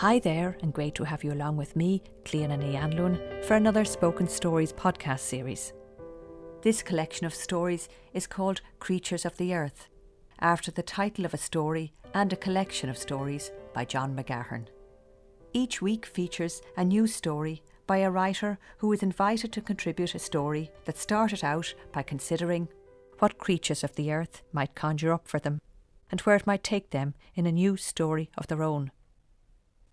Hi there, and great to have you along with me, Clíodhna Ní Anluain, for another Spoken Stories podcast series. This collection of stories is called Creatures of the Earth, after the title of a story and a collection of stories by John McGahern. Each week features a new story by a writer who is invited to contribute a story that started out by considering what creatures of the earth might conjure up for them and where it might take them in a new story of their own.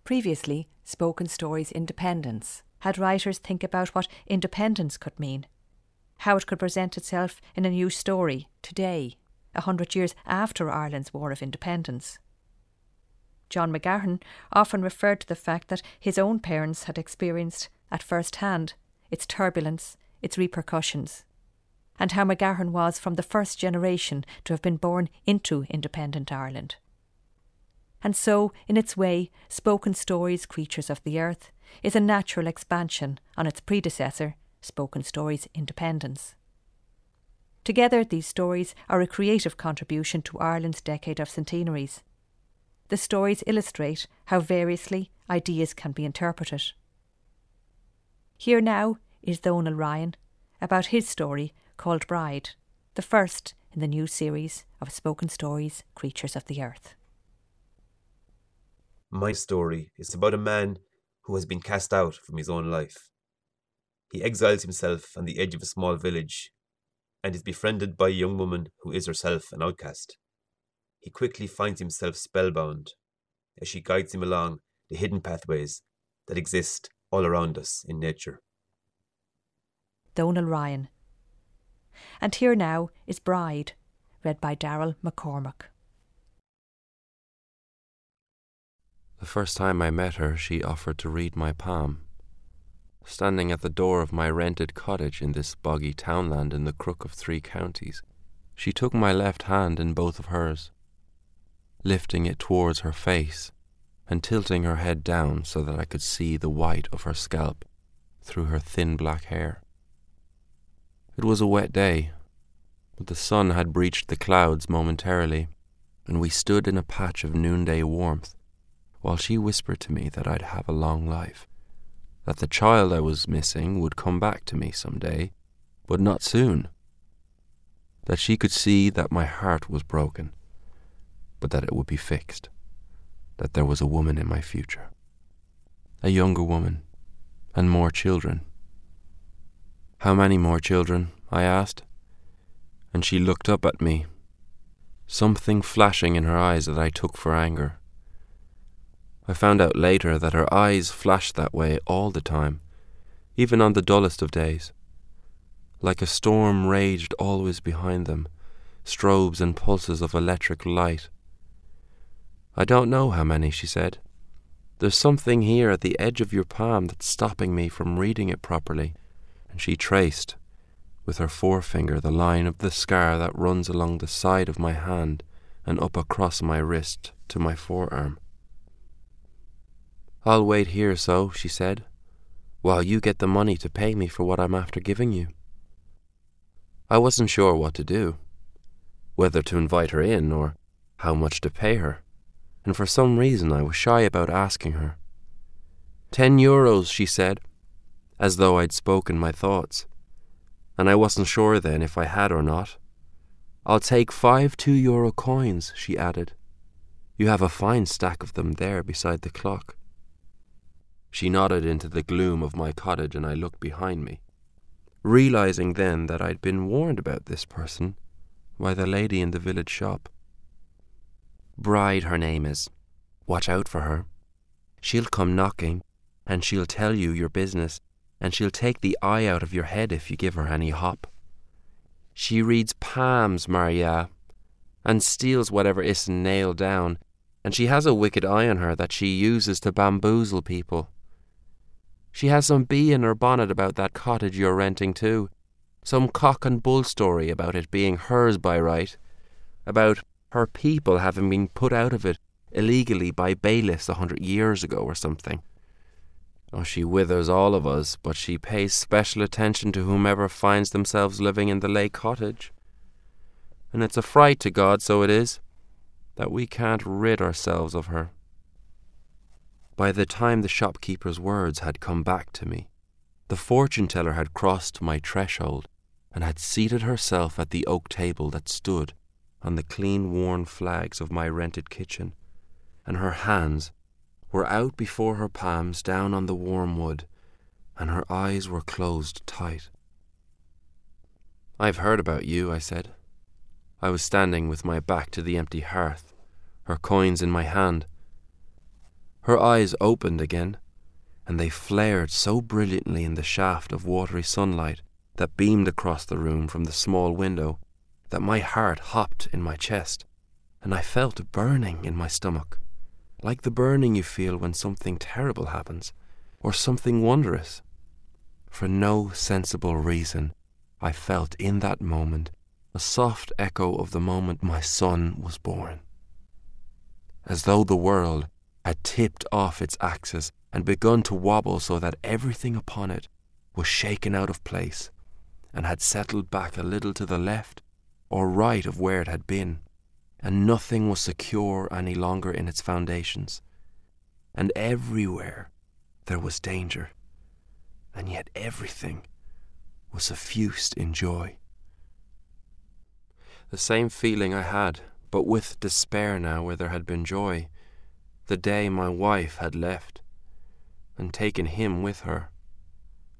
Previously, Spoken Stories Independence had writers think about what independence could mean, how it could present itself in a new story today, a hundred years after Ireland's War of Independence. John McGahern often referred to the fact that his own parents had experienced at first hand its turbulence, its repercussions, and how McGahern was from the first generation to have been born into independent Ireland. And so, in its way, Spoken Stories Creatures of the Earth is a natural expansion on its predecessor, Spoken Stories Independence. Together, these stories are a creative contribution to Ireland's decade of centenaries. The stories illustrate how variously ideas can be interpreted. Here now is Donal Ryan about his story called Bride, the first in the new series of spoken stories Creatures of the Earth. My story is about a man who has been cast out from his own life. He exiles himself on the edge of a small village and is befriended by a young woman who is herself an outcast. He quickly finds himself spellbound as she guides him along the hidden pathways that exist all around us in nature. Donal Ryan. And here now is Bride, read by Daryl McCormack. The first time I met her, she offered to read my palm. Standing at the door of my rented cottage in this boggy townland in the crook of three counties, she took my left hand in both of hers, lifting it towards her face and tilting her head down so that I could see the white of her scalp through her thin black hair. It was a wet day, but the sun had breached the clouds momentarily, and we stood in a patch of noonday warmth while she whispered to me that I'd have a long life, that the child I was missing would come back to me some day, but not soon, that she could see that my heart was broken, but that it would be fixed, that there was a woman in my future, a younger woman, and more children. How many more children? I asked, and she looked up at me, something flashing in her eyes that I took for anger. I found out later that her eyes flashed that way all the time, even on the dullest of days. Like a storm raged always behind them, strobes and pulses of electric light. I don't know how many, she said. There's something here at the edge of your palm that's stopping me from reading it properly. And she traced, with her forefinger, the line of the scar that runs along the side of my hand and up across my wrist to my forearm. I'll wait here so, she said, while you get the money to pay me for what I'm after giving you. I wasn't sure what to do, whether to invite her in or how much to pay her, and for some reason I was shy about asking her. Ten euros, she said, as though I'd spoken my thoughts, and I wasn't sure then if I had or not. I'll take five two euro coins, she added. You have a fine stack of them there beside the clock. She nodded into the gloom of my cottage, and I looked behind me, realizing then that I'd been warned about this person by the lady in the village shop. Bride, her name is. Watch out for her. She'll come knocking, and she'll tell you your business, and she'll take the eye out of your head if you give her any hop. She reads palms, mar dhea, and steals whatever isn't nailed down, and she has a wicked eye on her that she uses to bamboozle people. She has some bee in her bonnet about that cottage you're renting too. Some cock and bull story about it being hers by right. About her people having been put out of it illegally by bailiffs a hundred years ago or something. Oh, she withers all of us, but she pays special attention to whomever finds themselves living in the lake cottage. And it's a fright to God, so it is, that we can't rid ourselves of her. By the time the shopkeeper's words had come back to me, the fortune teller had crossed my threshold and had seated herself at the oak table that stood on the clean worn flags of my rented kitchen, and her hands were out before her palms down on the warm wood, and her eyes were closed tight. I've heard about you, I said. I was standing with my back to the empty hearth, her coins in my hand. Her eyes opened again, and they flared so brilliantly in the shaft of watery sunlight that beamed across the room from the small window that my heart hopped in my chest, and I felt a burning in my stomach, like the burning you feel when something terrible happens, or something wondrous. For no sensible reason, I felt in that moment a soft echo of the moment my son was born. As though the world had tipped off its axis and begun to wobble so that everything upon it was shaken out of place and had settled back a little to the left or right of where it had been, and nothing was secure any longer in its foundations. And everywhere there was danger, and yet everything was suffused in joy. The same feeling I had, but with despair now where there had been joy, the day my wife had left and taken him with her,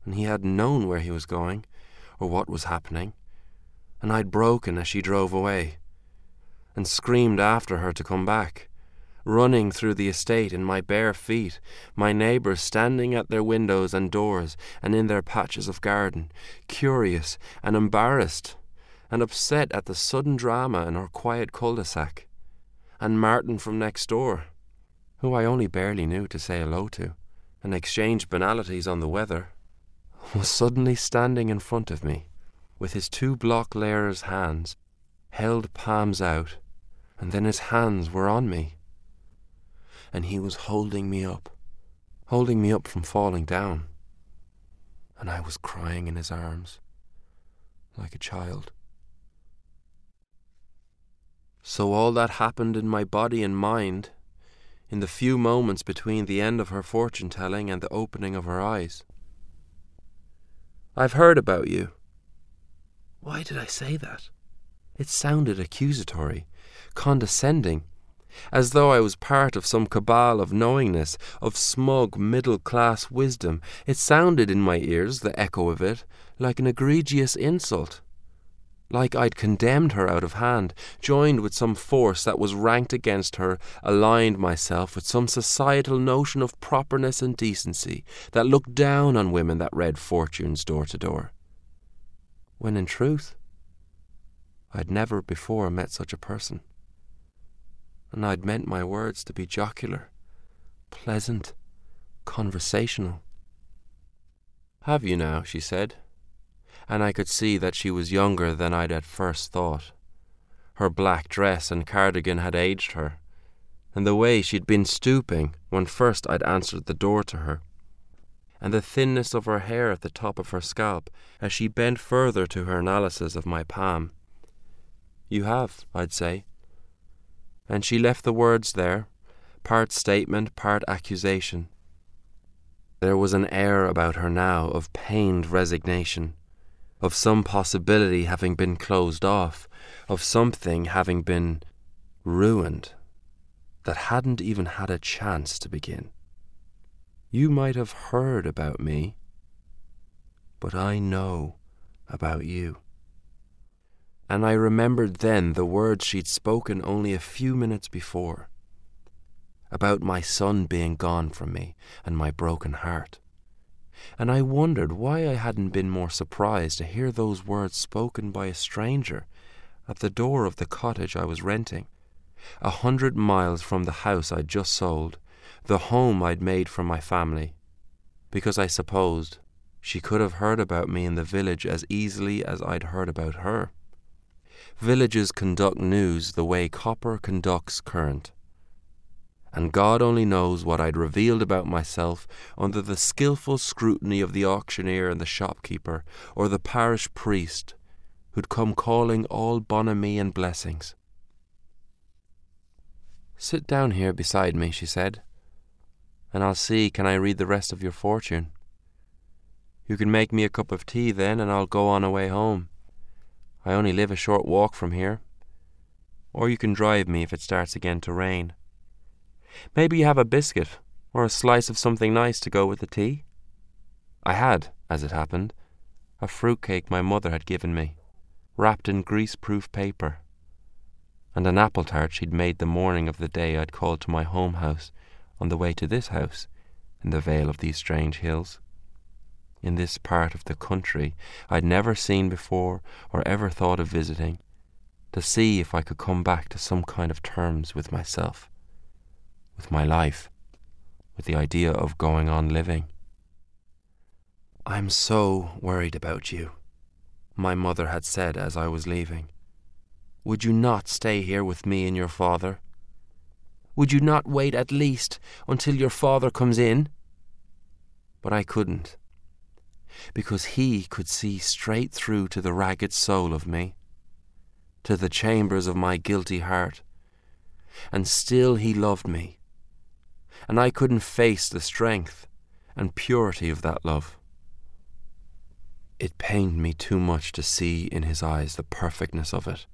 and he hadn't known where he was going or what was happening and I'd broken as she drove away, and screamed after her to come back, running through the estate in my bare feet, my neighbours standing at their windows and doors and in their patches of garden, curious and embarrassed and upset at the sudden drama in our quiet cul-de-sac, and Martin from next door, who I only barely knew to say hello to, and exchange banalities on the weather, was suddenly standing in front of me with his two block layers hands held palms out, and then his hands were on me. And he was holding me up, holding me up from falling down. And I was crying in his arms, like a child. So all that happened in my body and mind in the few moments between the end of her fortune telling and the opening of her eyes. I've heard about you, why did I say that? It sounded accusatory, condescending, as though I was part of some cabal of knowingness, of smug middle class wisdom. It sounded in my ears, the echo of it, like an egregious insult. Like I'd condemned her out of hand, joined with some force that was ranked against her, aligned myself with some societal notion of properness and decency that looked down on women that read fortunes door to door when in truth, I'd never before met such a person. And I'd meant my words to be jocular, pleasant, conversational. Have you now? she said, and I could see that she was younger than I'd at first thought. Her black dress and cardigan had aged her, and the way she'd been stooping when first I'd answered the door to her and the thinness of her hair at the top of her scalp as she bent further to her analysis of my palm. You have, I'd say. And she left the words there, part statement, part accusation. There was an air about her now of pained resignation, of some possibility having been closed off, of something having been ruined that hadn't even had a chance to begin. You might have heard about me, but I know about you. And I remembered then the words she'd spoken only a few minutes before about my son being gone from me and my broken heart. And I wondered why I hadn't been more surprised to hear those words spoken by a stranger at the door of the cottage I was renting, a hundred miles from the house I'd just sold the home I'd made for my family, because I supposed she could have heard about me in the village as easily as I'd heard about her. Villages conduct news the way copper conducts current. And God only knows what I'd revealed about myself under the skilful scrutiny of the auctioneer and the shopkeeper, or the parish priest, who'd come calling all bonhomie and blessings. Sit down here beside me, she said and I'll see can I read the rest of your fortune. You can make me a cup of tea then, and I'll go on away home. I only live a short walk from here. Or you can drive me if it starts again to rain. Maybe you have a biscuit or a slice of something nice to go with the tea? I had, as it happened, a fruit cake my mother had given me, wrapped in grease proof paper, and an apple tart she'd made the morning of the day I'd called to my home house on the way to this house in the vale of these strange hills in this part of the country I'd never seen before or ever thought of visiting, to see if I could come back to some kind of terms with myself, with my life, with the idea of going on living. I'm so worried about you, my mother had said as I was leaving. Would you not stay here with me and your father? Would you not wait at least until your father comes in? But I couldn't because he could see straight through to the ragged soul of me, to the chambers of my guilty heart, and still he loved me, and I couldn't face the strength and purity of that love. It pained me too much to see in his eyes the perfectness of it,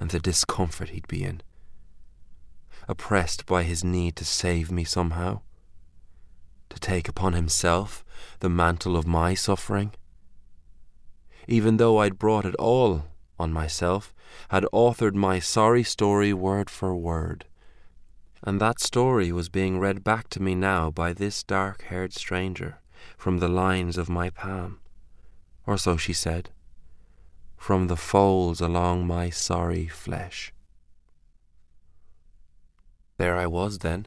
and the discomfort he'd be in, oppressed by his need to save me somehow to take upon himself the mantle of my suffering? Even though I'd brought it all on myself, had authored my sorry story word for word. And that story was being read back to me now by this dark haired stranger from the lines of my palm, or so she said, from the folds along my sorry flesh. There I was then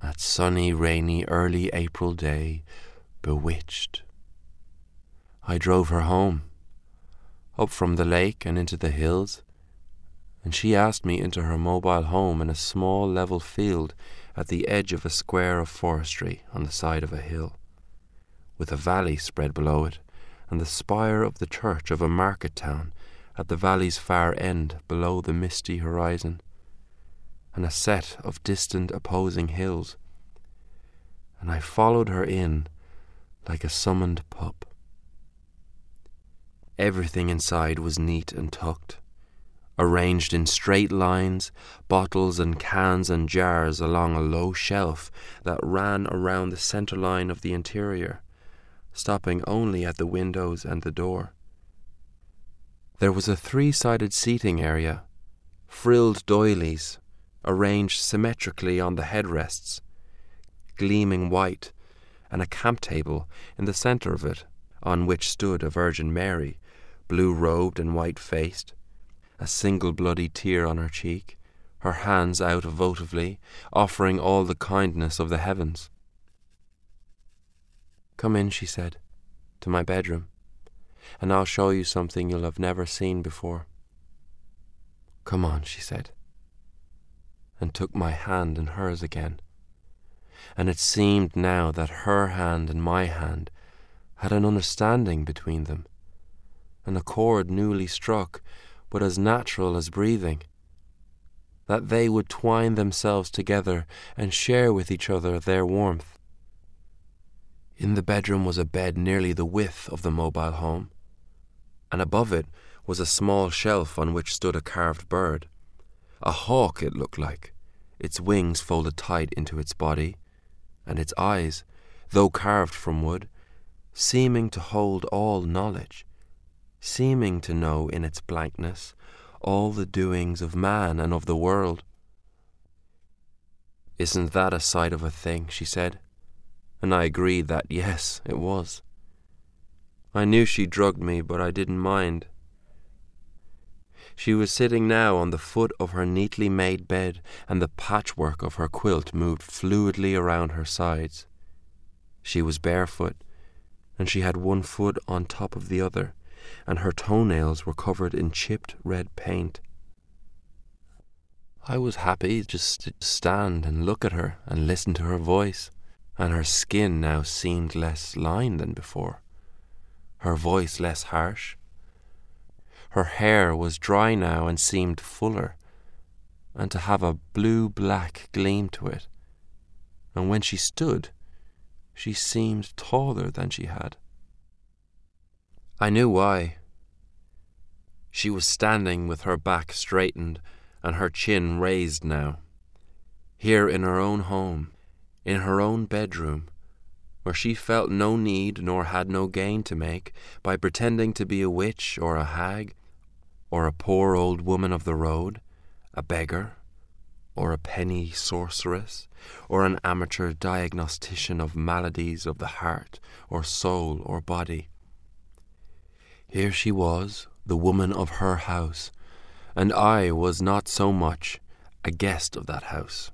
that sunny, rainy, early April day, bewitched. I drove her home, up from the lake and into the hills, and she asked me into her mobile home in a small level field at the edge of a square of forestry on the side of a hill, with a valley spread below it, and the spire of the church of a market town at the valley's far end below the misty horizon and a set of distant opposing hills, and I followed her in like a summoned pup. Everything inside was neat and tucked, arranged in straight lines, bottles and cans and jars along a low shelf that ran around the centre line of the interior, stopping only at the windows and the door. There was a three sided seating area, frilled doilies arranged symmetrically on the headrests, gleaming white, and a camp table in the centre of it, on which stood a Virgin Mary, blue robed and white faced, a single bloody tear on her cheek, her hands out votively, offering all the kindness of the heavens. Come in, she said, to my bedroom, and I'll show you something you'll have never seen before. Come on, she said and took my hand in hers again. And it seemed now that her hand and my hand had an understanding between them, an accord newly struck, but as natural as breathing. That they would twine themselves together and share with each other their warmth. In the bedroom was a bed nearly the width of the mobile home, and above it was a small shelf on which stood a carved bird. A hawk, it looked like, its wings folded tight into its body, and its eyes, though carved from wood, seeming to hold all knowledge, seeming to know in its blankness all the doings of man and of the world. Isn't that a sight of a thing? she said, and I agreed that yes, it was. I knew she drugged me, but I didn't mind. She was sitting now on the foot of her neatly made bed, and the patchwork of her quilt moved fluidly around her sides. She was barefoot, and she had one foot on top of the other, and her toenails were covered in chipped red paint. I was happy just to stand and look at her and listen to her voice, and her skin now seemed less lined than before, her voice less harsh, her hair was dry now and seemed fuller, and to have a blue black gleam to it, and when she stood, she seemed taller than she had. I knew why. She was standing with her back straightened and her chin raised now, here in her own home, in her own bedroom, where she felt no need nor had no gain to make by pretending to be a witch or a hag, or a poor old woman of the road, a beggar, or a penny sorceress, or an amateur diagnostician of maladies of the heart, or soul, or body. Here she was, the woman of her house, and I was not so much a guest of that house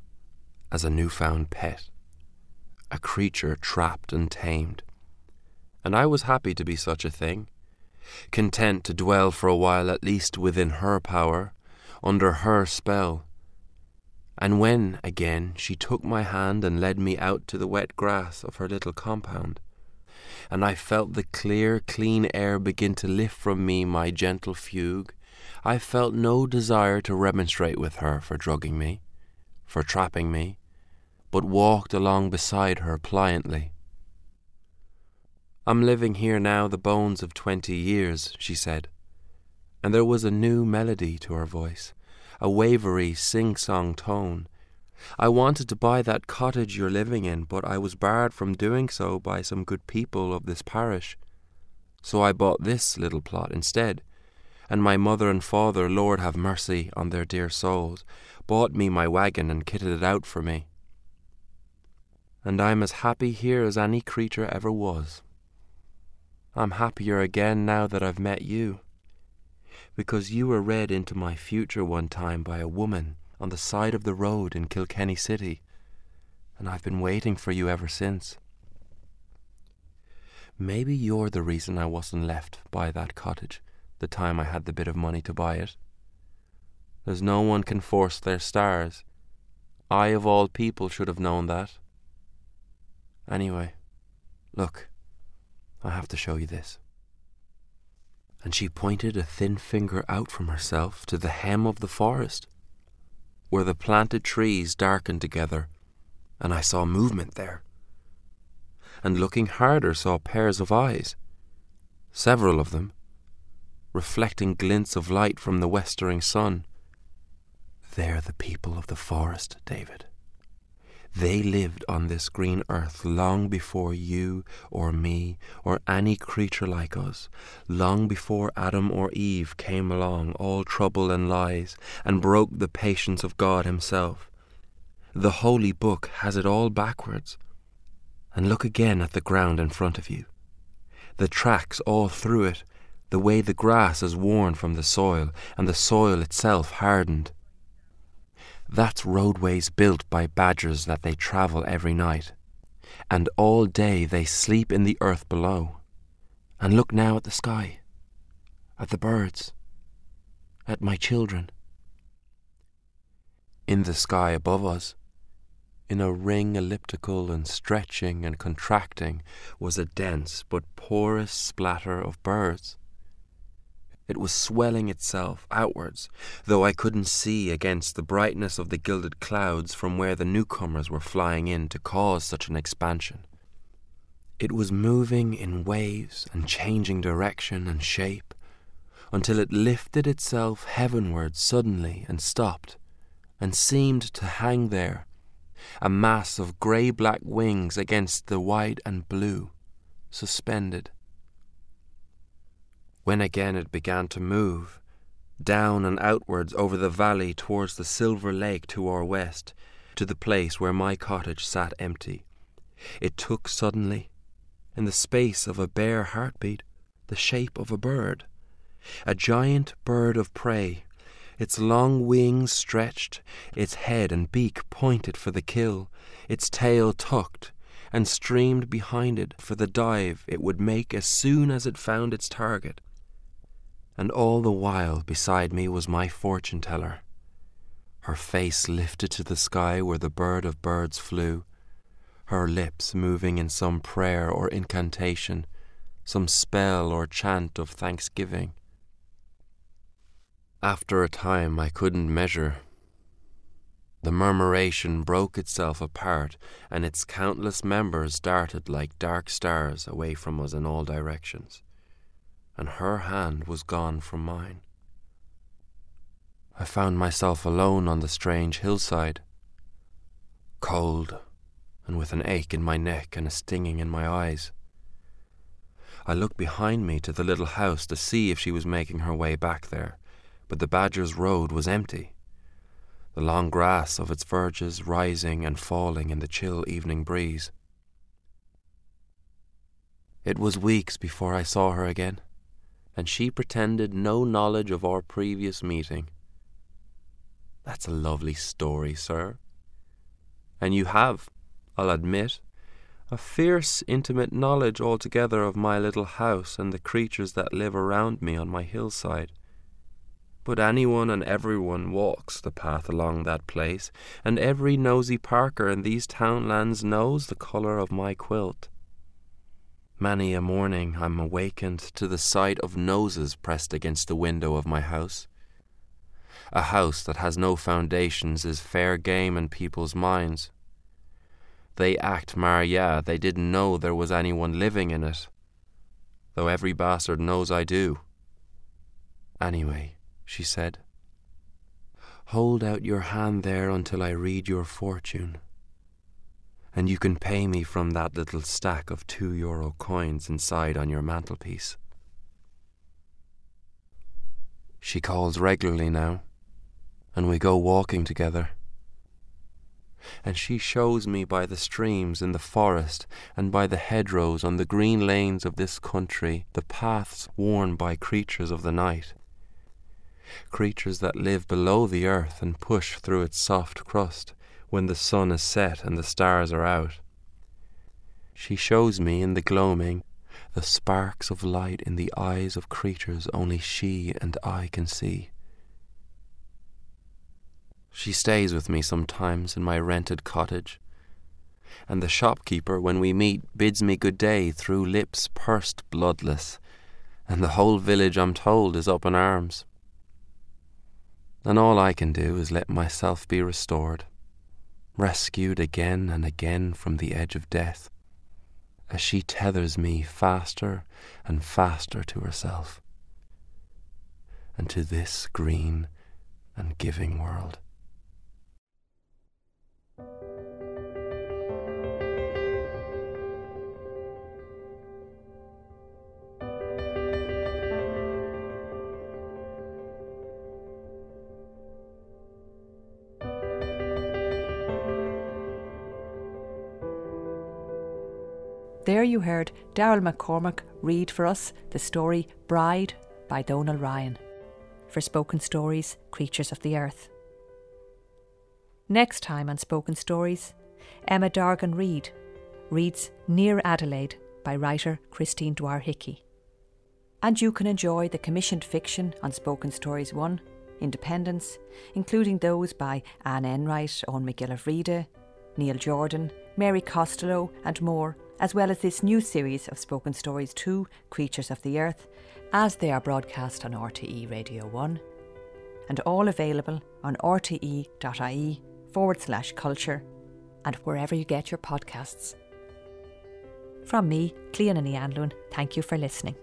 as a new-found pet, a creature trapped and tamed. And I was happy to be such a thing, content to dwell for a while at least within her power, under her spell. And when, again, she took my hand and led me out to the wet grass of her little compound, and I felt the clear, clean air begin to lift from me my gentle fugue, I felt no desire to remonstrate with her for drugging me, for trapping me, but walked along beside her pliantly. I'm living here now the bones of twenty years, she said, and there was a new melody to her voice, a wavery sing-song tone. I wanted to buy that cottage you're living in, but I was barred from doing so by some good people of this parish. So I bought this little plot instead, and my mother and father, Lord have mercy on their dear souls, bought me my wagon and kitted it out for me. And I'm as happy here as any creature ever was. I'm happier again now that I've met you, because you were read into my future one time by a woman on the side of the road in Kilkenny City, and I've been waiting for you ever since. Maybe you're the reason I wasn't left by that cottage the time I had the bit of money to buy it. There's no one can force their stars. I, of all people, should have known that. Anyway, look, I have to show you this. And she pointed a thin finger out from herself to the hem of the forest, where the planted trees darkened together, and I saw movement there. And looking harder, saw pairs of eyes, several of them, reflecting glints of light from the westering sun. They're the people of the forest, David. They lived on this green earth long before you or me or any creature like us, long before Adam or Eve came along, all trouble and lies, and broke the patience of God Himself. The Holy Book has it all backwards. And look again at the ground in front of you. The tracks all through it the way the grass is worn from the soil and the soil itself hardened. That's roadways built by badgers that they travel every night, and all day they sleep in the earth below. And look now at the sky, at the birds, at my children. In the sky above us, in a ring elliptical and stretching and contracting, was a dense but porous splatter of birds. It was swelling itself outwards, though I couldn't see against the brightness of the gilded clouds from where the newcomers were flying in to cause such an expansion. It was moving in waves and changing direction and shape until it lifted itself heavenward suddenly and stopped, and seemed to hang there, a mass of grey black wings against the white and blue, suspended when again it began to move, down and outwards over the valley towards the silver lake to our west, to the place where my cottage sat empty. It took suddenly, in the space of a bare heartbeat, the shape of a bird, a giant bird of prey, its long wings stretched, its head and beak pointed for the kill, its tail tucked, and streamed behind it for the dive it would make as soon as it found its target and all the while beside me was my fortune teller. Her face lifted to the sky where the bird of birds flew, her lips moving in some prayer or incantation, some spell or chant of thanksgiving. After a time I couldn't measure. The murmuration broke itself apart, and its countless members darted like dark stars away from us in all directions. And her hand was gone from mine. I found myself alone on the strange hillside, cold, and with an ache in my neck and a stinging in my eyes. I looked behind me to the little house to see if she was making her way back there, but the Badger's road was empty the long grass of its verges rising and falling in the chill evening breeze. It was weeks before I saw her again, and she pretended no knowledge of our previous meeting. That's a lovely story, sir. And you have, I'll admit, a fierce, intimate knowledge altogether of my little house and the creatures that live around me on my hillside. But anyone and everyone walks the path along that place, and every nosy Parker in these townlands knows the colour of my quilt. Many a morning I'm awakened to the sight of noses pressed against the window of my house. A house that has no foundations is fair game in people's minds. They act mar dhea they didn't know there was anyone living in it, though every bastard knows I do. Anyway, she said. Hold out your hand there until I read your fortune. And you can pay me from that little stack of two euro coins inside on your mantelpiece. She calls regularly now, and we go walking together. And she shows me by the streams in the forest and by the hedgerows on the green lanes of this country the paths worn by creatures of the night creatures that live below the earth and push through its soft crust when the sun is set and the stars are out. She shows me in the gloaming the sparks of light in the eyes of creatures only she and I can see. She stays with me sometimes in my rented cottage, and the shopkeeper, when we meet, bids me good day through lips pursed bloodless, and the whole village, I'm told, is up in arms and all I can do is let myself be restored, rescued again and again from the edge of death, as she tethers me faster and faster to herself, and to this green and giving world. There you heard Daryl McCormack read for us the story Bride by Donal Ryan for Spoken Stories Creatures of the Earth. Next time on Spoken Stories, Emma Dargan Reid reads Near Adelaide by writer Christine Dwyer Hickey. And you can enjoy the commissioned fiction on Spoken Stories 1, Independence, including those by Anne Enright, Owen McGillivray, Neil Jordan, Mary Costello, and more as well as this new series of Spoken Stories 2 Creatures of the Earth, as they are broadcast on RTE Radio 1, and all available on rte.ie forward slash culture and wherever you get your podcasts. From me, Clíodhna Ní Anluain, thank you for listening.